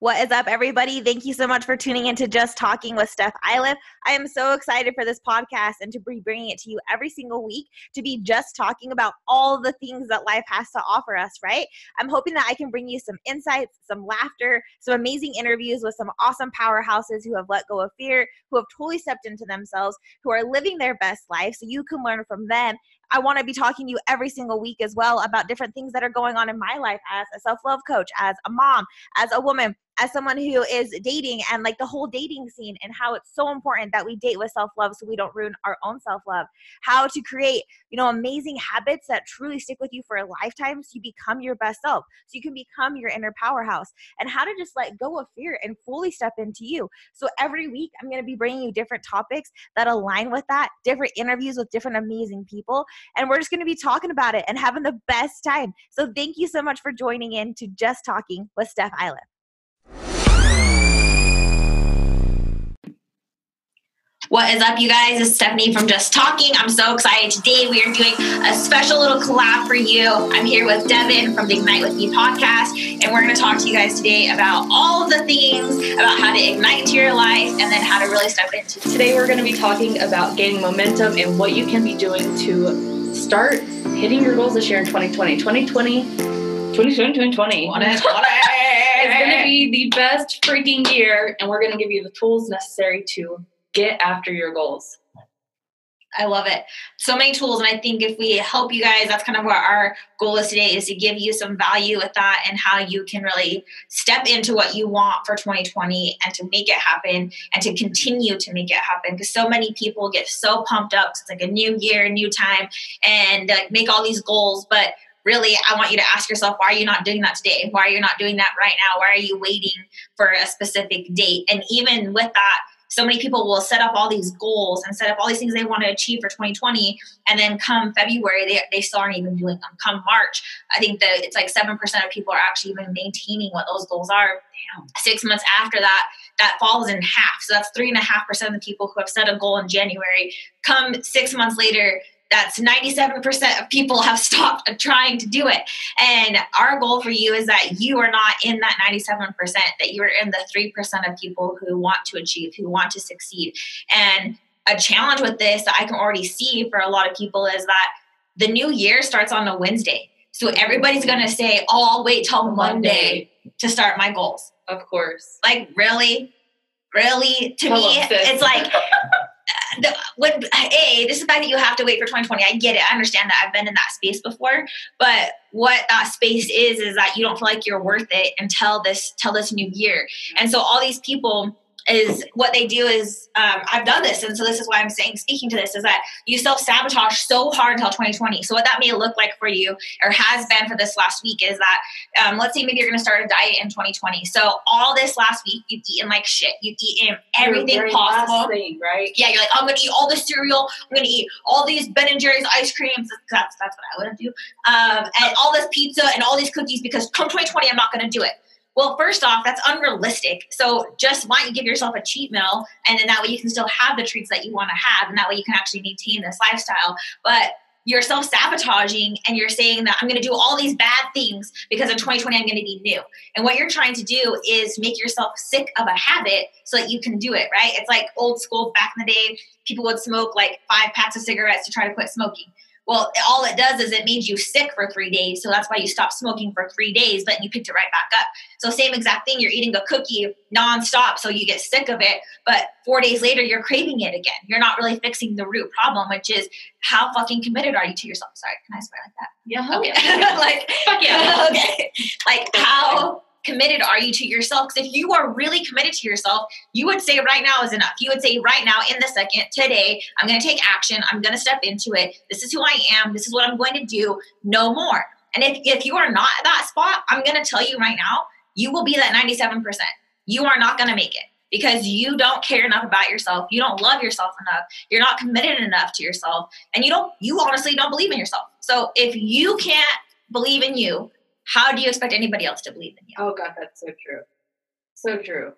What is up, everybody? Thank you so much for tuning in to Just Talking with Stef Iliff. I am so excited for this podcast and to be bringing it to you every single week to be just talking about all the things that life has to offer us, right? I'm hoping that I can bring you some insights, some laughter, some amazing interviews with some awesome powerhouses who have let go of fear, who have totally stepped into themselves, who are living their best life so you can learn from them I want to be talking to you every single week as well about different things that are going on in my life as a self love coach, as a mom, as a woman, as someone who is dating and like the whole dating scene and how it's so important that we date with self love so we don't ruin our own self love. How to create, you know, amazing habits that truly stick with you for a lifetime so you become your best self, so you can become your inner powerhouse, and how to just let go of fear and fully step into you. So every week, I'm going to be bringing you different topics that align with that, different interviews with different amazing people, and we're just going to be talking about it and having the best time. So thank you so much for joining in to Just Talking with Stef Iliff. What is up, you guys? It's Stephanie from Just Talking. I'm so excited. Today we are doing a special little collab for you. I'm here with Devin from the Ignite With Me podcast, and we're going to talk to you guys today about all of the things about how to ignite into your life and then how to really step into. Today we're going to be talking about gaining momentum and what you can be doing to start hitting your goals this year in 2020. 2020, 2020, 2020. Want it, want it. it's going to be the best freaking year, and we're going to give you the tools necessary to get after your goals. I love it. So many tools. And I think if we help you guys, that's kind of what our goal is today is to give you some value with that and how you can really step into what you want for 2020 and to make it happen and to continue to make it happen. Because so many people get so pumped up. It's like a new year, new time, and like make all these goals. But really, I want you to ask yourself, why are you not doing that today? Why are you not doing that right now? Why are you waiting for a specific date? And even with that, so many people will set up all these goals and set up all these things they want to achieve for 2020 and then come february they, they still aren't even doing them. Come march i think that it's like 7% of people are actually even maintaining what those goals are. Damn. six months after that that falls in half. So that's three and a half percent of the people who have set a goal in january. Come six months later that's 97% of people have stopped trying to do it. And our goal for you is that you are not in that 97%, that you are in the 3% of people who want to achieve, who want to succeed. And a challenge with this that I can already see for a lot of people is that the new year starts on a Wednesday. So everybody's going to say, oh, I'll wait till Monday, Monday to start my goals. Of course. Like, really? Really? To Hello, me, it's like, the, when a this is the fact that you have to wait for 2020 i get it. I understand that. I've been in that space before. But what that space is is that you don't feel like you're worth it until this till this new year. And so all these people is what they do is um, I've done this, and so this is why I'm saying speaking to this is that you self sabotage so hard until 2020. So what that may look like for you, or has been for this last week, is that um, let's say maybe you're going to start a diet in 2020. So all this last week you've eaten like shit. You've eaten everything possible, thing, right? Yeah, you're like I'm going to eat all the cereal. I'm going to eat all these Ben and Jerry's ice creams. That's that's what I would do, um, and all this pizza and all these cookies because come 2020 I'm not going to do it. Well, first off, that's unrealistic. So just why don't you give yourself a cheat meal and then that way you can still have the treats that you want to have and that way you can actually maintain this lifestyle. But you're self sabotaging and you're saying that I'm going to do all these bad things because in 2020 I'm going to be new. And what you're trying to do is make yourself sick of a habit so that you can do it, right? It's like old school back in the day, people would smoke like five packs of cigarettes to try to quit smoking. Well, all it does is it made you sick for three days. So that's why you stopped smoking for three days, but you picked it right back up. So, same exact thing. You're eating a cookie nonstop, so you get sick of it. But four days later, you're craving it again. You're not really fixing the root problem, which is how fucking committed are you to yourself? Sorry, can I swear like that? Yeah. Okay. Like, fuck yeah. okay. Like, how committed are you to yourself? Because if you are really committed to yourself, you would say right now is enough. You would say right now, in the second, today, I'm going to take action. I'm going to step into it. This is who I am. This is what I'm going to do. No more. And if, if you are not at that spot, I'm going to tell you right now, you will be that 97%. You are not going to make it because you don't care enough about yourself. You don't love yourself enough. You're not committed enough to yourself. And you don't, you honestly don't believe in yourself. So if you can't believe in you, how do you expect anybody else to believe in you? Oh God, that's so true. So true.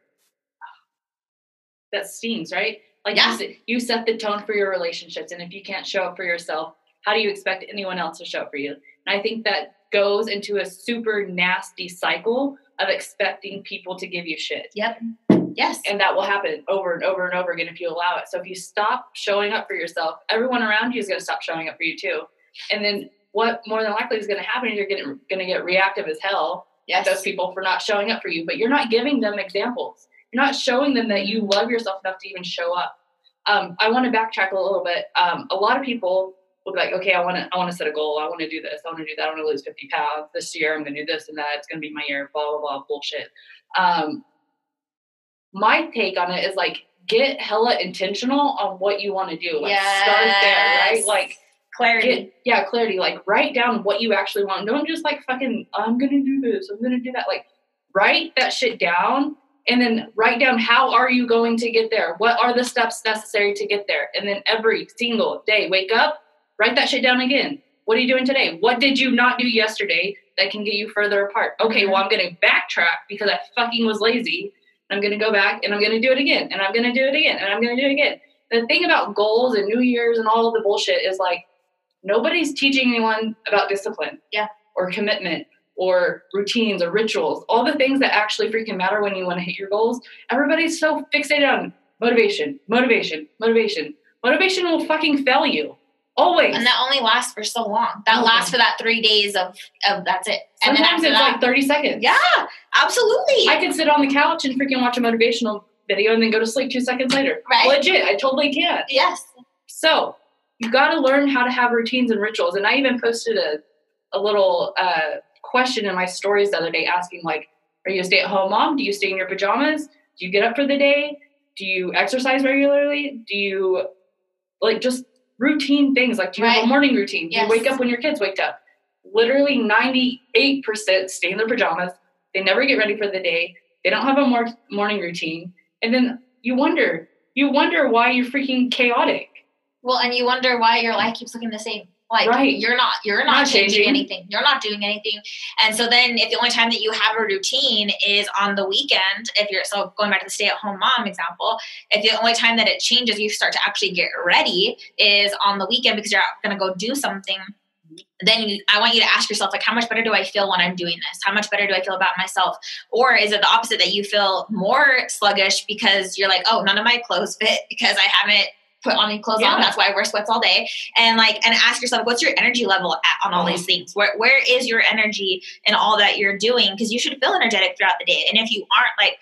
That stings, right? Like yeah. you, you set the tone for your relationships, and if you can't show up for yourself, how do you expect anyone else to show up for you? And I think that goes into a super nasty cycle of expecting people to give you shit. Yep. Yes. And that will happen over and over and over again if you allow it. So if you stop showing up for yourself, everyone around you is going to stop showing up for you too. And then what more than likely is going to happen is you're getting, going to get reactive as hell yes. at those people for not showing up for you. But you're not giving them examples. You're not showing them that you love yourself enough to even show up. Um, I want to backtrack a little bit. Um, a lot of people will be like, okay, I want to, I want to set a goal. I want to do this. I want to do that. I want to lose 50 pounds this year. I'm going to do this and that. It's going to be my year. Blah blah blah bullshit. Um, my take on it is like get hella intentional on what you want to do. Like yes. start there, right? Like clarity. Get, yeah, clarity. Like write down what you actually want. Don't just like fucking I'm gonna do this, I'm gonna do that. Like write that shit down and then write down how are you going to get there? What are the steps necessary to get there? And then every single day, wake up, write that shit down again. What are you doing today? What did you not do yesterday that can get you further apart? Okay, well, I'm to backtrack because I fucking was lazy I'm to go back and I'm to do it again and I'm to do it again and I'm to do it again. The thing about goals and New Year's and all the bullshit is like nobody's teaching anyone about discipline. Yeah. Or commitment or routines or rituals, all the things that actually freaking matter when you want to hit your goals. Everybody's so fixated on motivation, motivation, motivation. Motivation will fucking fail you. Always. And that only lasts for so long. That lasts for that three days of, of that's it. And Sometimes it's that, like 30 seconds. Yeah, absolutely. I could sit on the couch and freaking watch a motivational video and then go to sleep two seconds later. Right. Legit. I totally can. Yes. So you got to learn how to have routines and rituals. And I even posted a, a little uh, question in my stories the other day asking, like, are you a stay at home mom? Do you stay in your pajamas? Do you get up for the day? Do you exercise regularly? Do you like just routine things like do you right. have a morning routine? Do yes. you wake up when your kids wake up? Literally 98% stay in their pajamas. They never get ready for the day. They don't have a mor- morning routine. And then you wonder, you wonder why you're freaking chaotic. Well, and you wonder why your life keeps looking the same. Like right. you're not you're not, not changing, changing anything. You're not doing anything. And so then if the only time that you have a routine is on the weekend, if you're so going back to the stay-at-home mom example, if the only time that it changes you start to actually get ready is on the weekend because you're gonna go do something then you, I want you to ask yourself, like, how much better do I feel when I'm doing this? How much better do I feel about myself? Or is it the opposite that you feel more sluggish because you're like, oh, none of my clothes fit because I haven't put on any clothes yeah. on. That's why I wear sweats all day. And like, and ask yourself, what's your energy level at, on all these things? Where where is your energy in all that you're doing? Because you should feel energetic throughout the day. And if you aren't, like,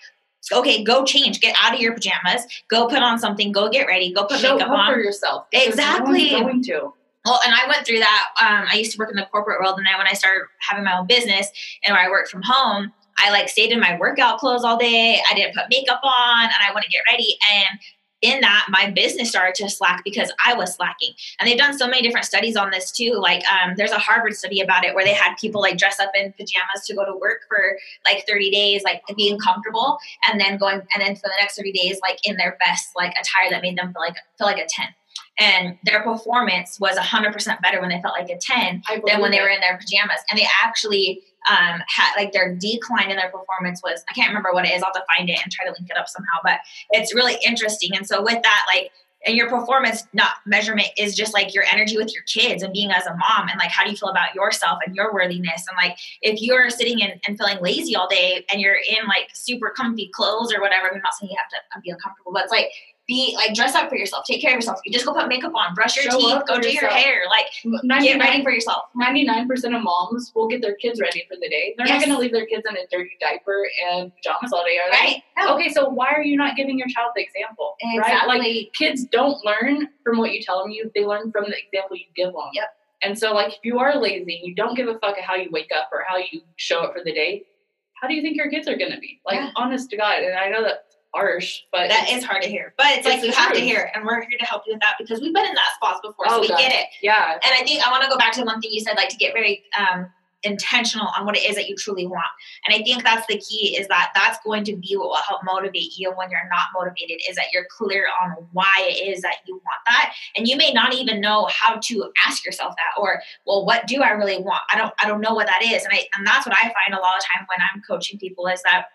okay, go change, get out of your pajamas, go put on something, go get ready, go put Show makeup on for yourself. Exactly. No going to. Well, and I went through that. Um, I used to work in the corporate world, and then when I started having my own business and where I worked from home, I like stayed in my workout clothes all day. I didn't put makeup on, and I wouldn't get ready. And in that my business started to slack because i was slacking. And they've done so many different studies on this too. Like um, there's a harvard study about it where they had people like dress up in pajamas to go to work for like 30 days like being comfortable and then going and then for the next 30 days like in their best like attire that made them feel like feel like a 10 and their performance was 100% better when they felt like a 10 than when they were in their pajamas. And they actually um, had like their decline in their performance was I can't remember what it is. I'll have to find it and try to link it up somehow. But it's really interesting. And so with that, like and your performance not measurement is just like your energy with your kids and being as a mom and like how do you feel about yourself and your worthiness and like if you're sitting in, and feeling lazy all day and you're in like super comfy clothes or whatever i'm not saying you have to be uncomfortable but it's like be like dress up for yourself, take care of yourself. You just go put makeup on, brush your Show teeth, go do your hair, like get ready for yourself. Ninety nine percent of moms will get their kids ready for the day. They're yes. not going to leave their kids in a dirty diaper and pajamas all day, are they? Right. No. Okay, so why are you not giving your child the example? Exactly. Right? Like kids don't learn from what you tell them. You they learn from the example you give them. Yep. And so, like, if you are lazy, you don't give a fuck at how you wake up or how you show up for the day. How do you think your kids are going to be? Like, yeah. honest to God. And I know that harsh, but that is hard to hear. But it's, it's like you have to hear it, and we're here to help you with that because we've been in that spot before, so oh, we God. get it. Yeah. And I think I want to go back to one thing you said, like to get very um, intentional on what it is that you truly want. And I think that's the key is that that's going to be what will help motivate you when you're not motivated is that you're clear on why it is that you want that. And you may not even know how to ask yourself that or well what do I really want? I don't I don't know what that is. And I and that's what I find a lot of time when I'm coaching people is that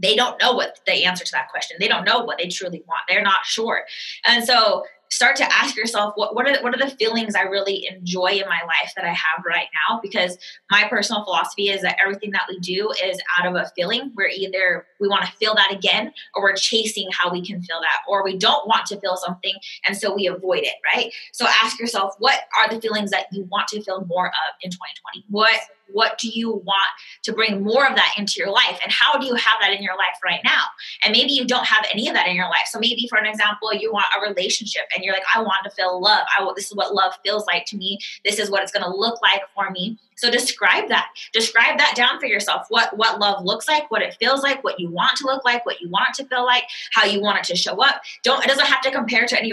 they don't know what the answer to that question. They don't know what they truly want. They're not sure. And so start to ask yourself what what are what are the feelings I really enjoy in my life that I have right now because my personal philosophy is that everything that we do is out of a feeling we're either we want to feel that again or we're chasing how we can feel that or we don't want to feel something and so we avoid it right so ask yourself what are the feelings that you want to feel more of in 2020 what what do you want to bring more of that into your life? And how do you have that in your life right now? And maybe you don't have any of that in your life. So maybe for an example you want a relationship and you're like i want to feel love. I want this is what love feels like to me. This is what it's going to look like for me. So describe that. Describe that down for yourself. What what love looks like what it feels like what you want to look like what you want to feel like how you want it to show up. Don't it doesn't have to compare to any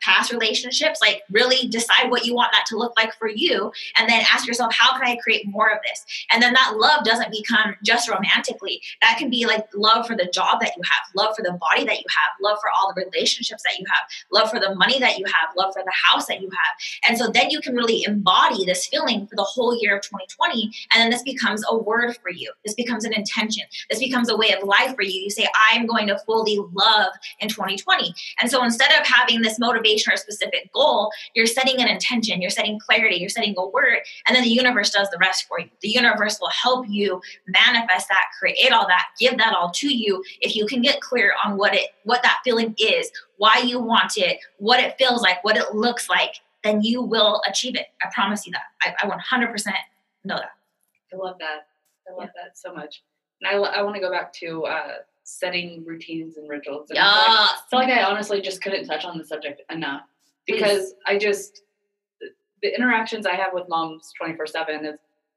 past relationships like really decide what you want that to look like for you and then ask yourself how can i create more of this? And then that love doesn't become just romantically. That can be like love for the job that you have love for the body that you have love for all the relationships that you have love for the money that you have love for the house that you have. And so then you can really embody this feeling for the whole year of 2020 and then this becomes a word for you. This becomes an intention. This becomes a way of life for you. You say i'm going to fully love in 2020 and so instead of having this motivation motivation or a specific goal, you're setting an intention, you're setting clarity, you're setting a word, and then the universe does the rest for you. The universe will help you manifest that, create all that, give that all to you if you can get clear on what it what that feeling is, why you want it, what it feels like, what it looks like, then you will achieve it. I promise you that. I, I 100% know that. I love that. I love yeah. that so much. And I, I want to go back to uh, setting routines and rituals. And yeah. I feel like I honestly just couldn't touch on the subject enough because. I just the interactions I have with moms 24 7 is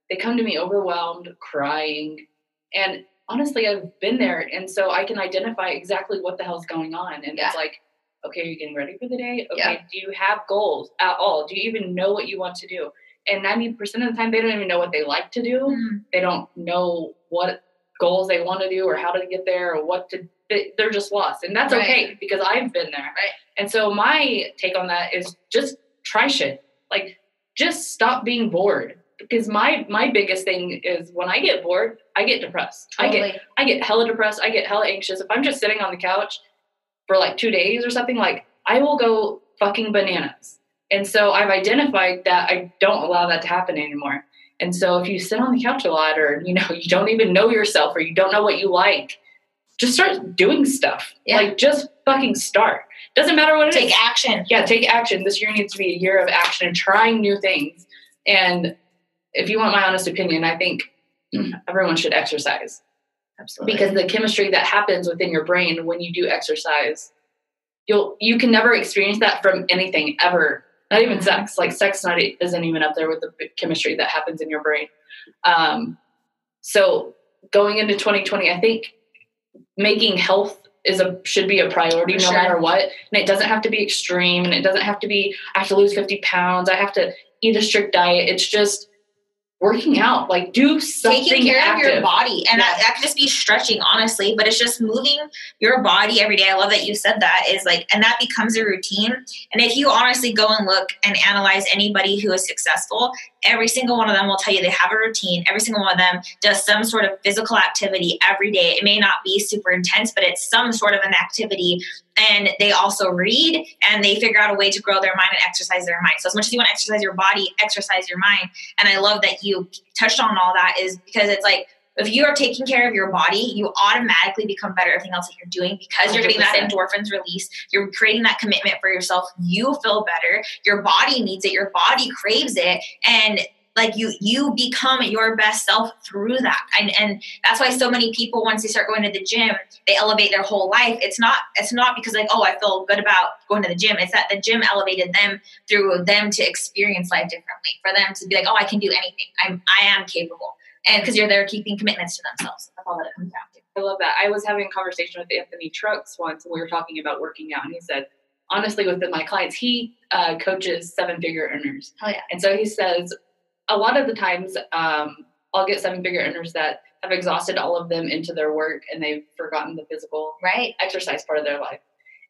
they come to me overwhelmed, crying, and honestly, I've been there, and so I can identify exactly what the hell's going on, and yeah. it's like. Okay, are you getting ready for the day? Okay, yeah. do you have goals at all? Do you even know what you want to do? And 90% of the time, they don't even know what they like to do. Mm-hmm. They don't know what goals they want to do or how to get there or what to they're just lost. And that's right. okay because i've been there. Right. And so my take on that is just try shit. Like just stop being bored. Because my my biggest thing is when i get bored i get depressed. Totally. i get i get hella depressed. I get hella anxious. If i'm just sitting on the couch for like two days or something like i will go fucking bananas. And so i've identified that i don't allow that to happen anymore and so if you sit on the couch a lot or you know you don't even know yourself or you don't know what you like, just start doing stuff. Yeah. Like just fucking start. Doesn't matter what it take is. action. Yeah, take action. This year needs to be a year of action and trying new things. And if you want my honest opinion, I think mm. everyone should exercise. Absolutely. Because the chemistry that happens within your brain when you do exercise, you'll you can never experience that from anything ever not even sex. Like sex not isn't even up there with the chemistry that happens in your brain. Um, so going into 2020, I think making health is a should be a priority For no sure. matter what. And it doesn't have to be extreme, and it doesn't have to be I have to lose 50 pounds. I have to eat a strict diet. It's just working out like do something taking care active. of your body and yeah. that, that could just be stretching honestly but it's just moving your body every day i love that you said that is like and that becomes a routine and if you honestly go and look and analyze anybody who is successful every single one of them will tell you they have a routine every single one of them does some sort of physical activity every day it may not be super intense but it's some sort of an activity and they also read and they figure out a way to grow their mind and exercise their mind. So as much as you want to exercise your body, exercise your mind. And I love that you touched on all that is because it's like if you are taking care of your body, you automatically become better at everything else that you're doing because you're getting that endorphins release. You're creating that commitment for yourself. You feel better. Your body needs it. Your body craves it. And like you you become your best self through that and and that's why so many people once they start going to the gym they elevate their whole life it's not it's not because like oh i feel good about going to the gym it's that the gym elevated them through them to experience life differently for them to be like oh i can do anything i'm i am capable and because you're there keeping commitments to themselves that's all that it comes down to i love that i was having a conversation with anthony trucks once and we were talking about working out and he said honestly with my clients he uh, coaches seven figure earners oh yeah and so he says a lot of the times um, I'll get seven figure earners that have exhausted all of them into their work and they've forgotten the physical right exercise part of their life.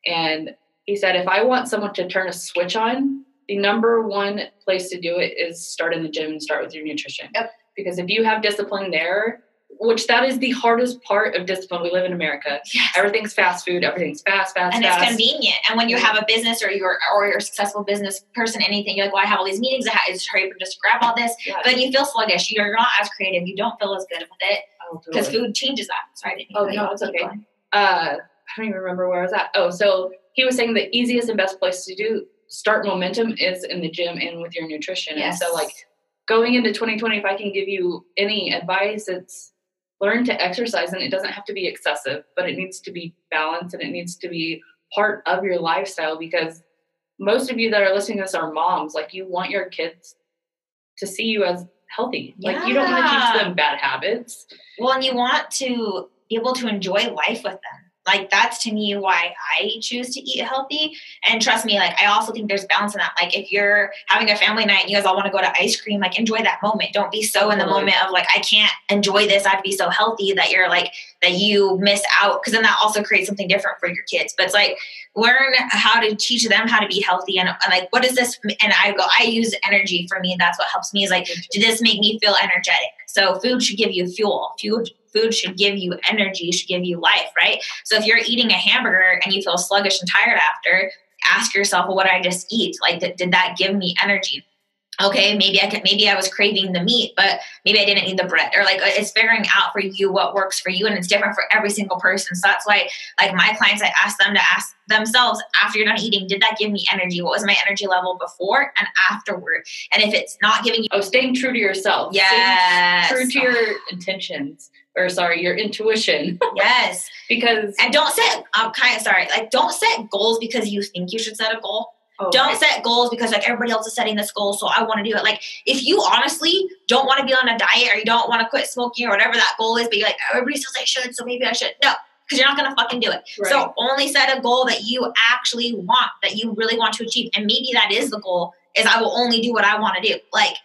And he said, if I want someone to turn a switch on, the number one place to do it is start in the gym and start with your nutrition. Yep. Because if you have discipline there, which that is the hardest part of discipline. We live in America. Yes. Everything's fast food. Everything's fast, fast, fast. and fast. it's convenient. And when you have a business or you're or you're a successful business person, anything, you're like, well, I have all these meetings. I have to hurry to just grab all this. Yeah. But you feel sluggish. You're not as creative. You don't feel as good with it Oh, because totally. food changes that. Sorry, Oh, no, it's okay. uh, I don't even remember where I was at. Oh, so he was saying the easiest and best place to do start momentum is in the gym and with your nutrition. Yes. And so, like going into 2020, if I can give you any advice, it's learn to exercise, and it doesn't have to be excessive, but it needs to be balanced and it needs to be part of your lifestyle because most of you that are listening to this are moms. Like you want your kids to see you as healthy. Like you don't want to teach them bad habits. Well, and you want to be able to enjoy life with them. Like that's to me why I choose to eat healthy. And trust me, like I also think there's balance in that. Like if you're having a family night and you guys all want to go to ice cream, like enjoy that moment. Don't be so in the moment of like I can't enjoy this. I have to be so healthy that you're like that you miss out because then that also creates something different for your kids. But it's like learn how to teach them how to be healthy and, and like what is this? And I go, I use energy for me. That's what helps me is like did this make me feel energetic? So food should give you fuel. Food food should give you energy, should give you life, right? So if you're eating a hamburger and you feel sluggish and tired after, ask yourself, well, what did I just eat? Like, did, did that give me energy? Okay, maybe I could, maybe I was craving the meat, but maybe I didn't need the bread. Or like, it's figuring out for you what works for you, and it's different for every single person. So that's why, like my clients, I ask them to ask themselves after you're done eating, did that give me energy? What was my energy level before and afterward? And if it's not giving you, Oh, staying true to yourself. yeah true to your intentions or sorry your intuition yes. because And don't set I'm kind of sorry, like don't set goals because you think you should set a goal. oh, Don't set goals because like everybody else is setting this goal, so I want to do it. Like if you honestly don't want to be on a diet or you don't want to quit smoking or whatever that goal is, but you're like everybody says I should, so maybe I should. No, because you're not gonna fucking do it. right. So only set a goal that you actually want, that you really want to achieve, and maybe that is the goal. Is I will only do what I want to do. Like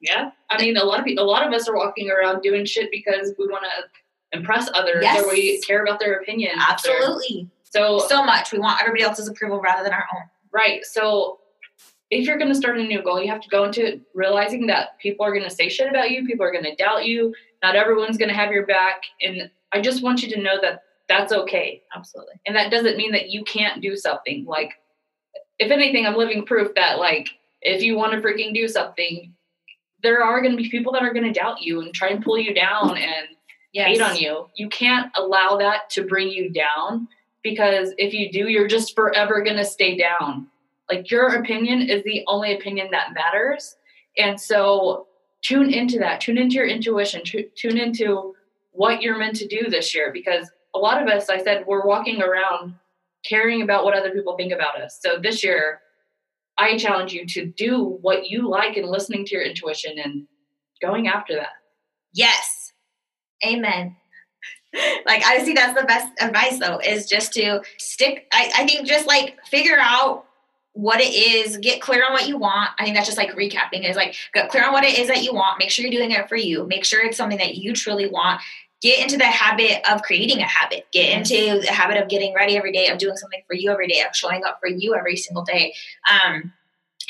yeah i mean a lot of people a lot of us are walking around doing shit because we want to impress others Yes. or we care about their opinion absolutely, so so much. We want everybody else's approval rather than our own. right so if you're going to start a new goal you have to go into it realizing that people are going to say shit about you people are going to doubt you not everyone's going to have your back and i just want you to know that that's okay Absolutely. and that doesn't mean that you can't do something like if anything i'm living proof that like if you want to freaking do something there are going to be people that are going to doubt you and try and pull you down and Yes. hate on you. You can't allow that to bring you down because if you do you're just forever going to stay down. Like your opinion is the only opinion that matters. And so tune into that. Tune into your intuition. Tu- tune into what you're meant to do this year because a lot of us i said we're walking around caring about what other people think about us. So this year i challenge you to do what you like and listening to your intuition and going after that Yes. Amen. like I see that's the best advice though, is just to stick I, I think just like figure out what it is, get clear on what you want. I think that's just like recapping is like get clear on what it is that you want, make sure you're doing it for you, make sure it's something that you truly want. Get into the habit of creating a habit. Get into the habit of getting ready every day, of doing something for you every day, of showing up for you every single day. Um,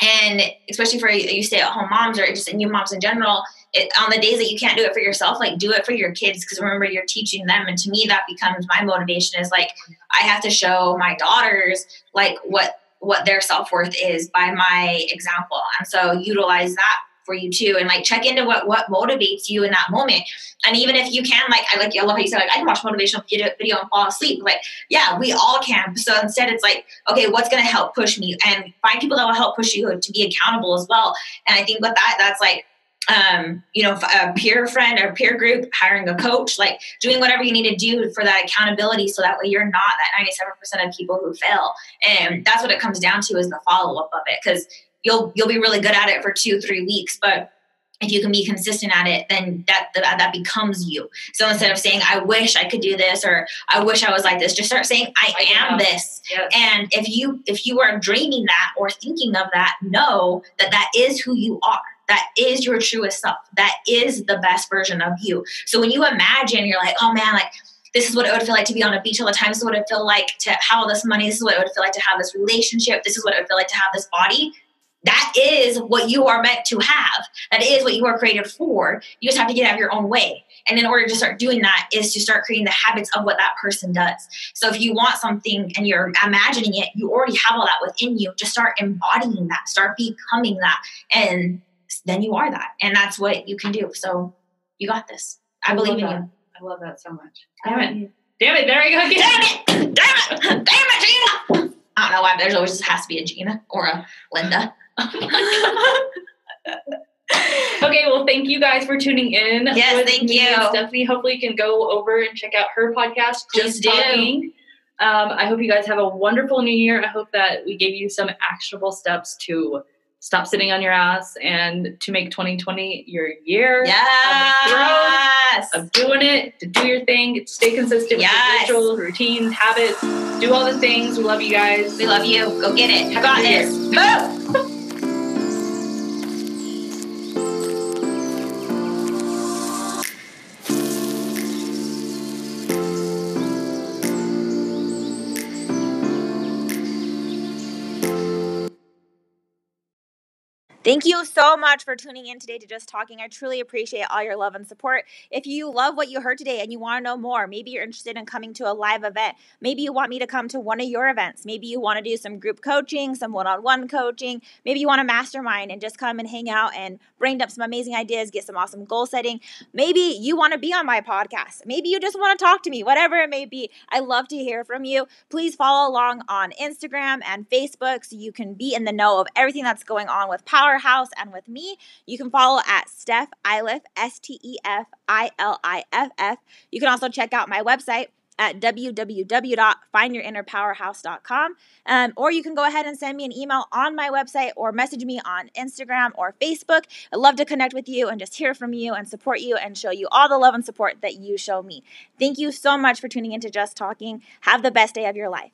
and especially for you stay at home moms or just new moms in general, it, on the days that you can't do it for yourself, like do it for your kids because remember you're teaching them. And to me, that becomes my motivation is like I have to show my daughters like what what their self worth is by my example, and so utilize that for you too, and like check into what what motivates you in that moment. And even if you can, like I like I love how you said like I can watch motivational video, video and fall asleep. Like yeah, we all can. So instead, it's like okay, what's going to help push me, and find people that will help push you to be accountable as well. And I think with that, that's like um, you know, a peer friend or peer group, hiring a coach, like doing whatever you need to do for that accountability so that way you're not that 97% of people who fail. And that's what it comes down to is the follow up of it. Cause you'll, you'll be really good at it for two, three weeks, but if you can be consistent at it, then that, that that becomes you. So instead of saying, I wish I could do this, or I wish I was like this, just start saying, I, I am am. this. yes And if you if you are dreaming that or thinking of that, know that that is who you are. That is your truest self. That is the best version of you. So when you imagine, you're like, oh man, like this is what it would feel like to be on a beach all the time. This is what it would feel like to have all this money. This is what it would feel like to have this relationship. This is what it would feel like to have this body. That is what you are meant to have. That is what you are created for. You just have to get out of your own way. And in order to start doing that is to start creating the habits of what that person does. So if you want something and you're imagining it, you already have all that within you. Just start embodying that, start becoming that. And then you are that. And that's what you can do. So you got this. I, I believe in that. you. I love that so much. Damn it. Damn it. There you go. Damn it. Damn it. Damn it, Gina. I don't know why. There's always has to be a Gina or a Linda. okay, well, thank you guys for tuning in. Yes, thank you. Stephanie, hopefully, you can go over and check out her podcast, Just Talking. Um, I hope you guys have a wonderful new year. I hope that we gave you some actionable steps to stop sitting on your ass and to make 2020 your year yes. of, of doing it, to do your thing, stay consistent yes. with your rituals, routines, habits, do all the things. We love you guys. We love you. Go get it. Have got this. Thank you so much for tuning in today to Just Talking. I truly appreciate all your love and support. If you love what you heard today and you want to know more, maybe you're interested in coming to a live event. Maybe you want me to come to one of your events. Maybe you want to do some group coaching, some one on one coaching. Maybe you want to mastermind and just come and hang out and brain up some amazing ideas, get some awesome goal setting. Maybe you want to be on my podcast. Maybe you just want to talk to me, whatever it may be. I love to hear from you. Please follow along on Instagram and Facebook so you can be in the know of everything that's going on with Power Powerhouse and with me. You can follow at Stef Iliff, S T E F I L I F F. You can also check out my website at www.findyourinnerpowerhouse.com. Um, or you can go ahead and send me an email on my website or message me on Instagram or Facebook. I'd love to connect with you and just hear from you and support you and show you all the love and support that you show me. Thank you so much for tuning into Just Talking. Have the best day of your life.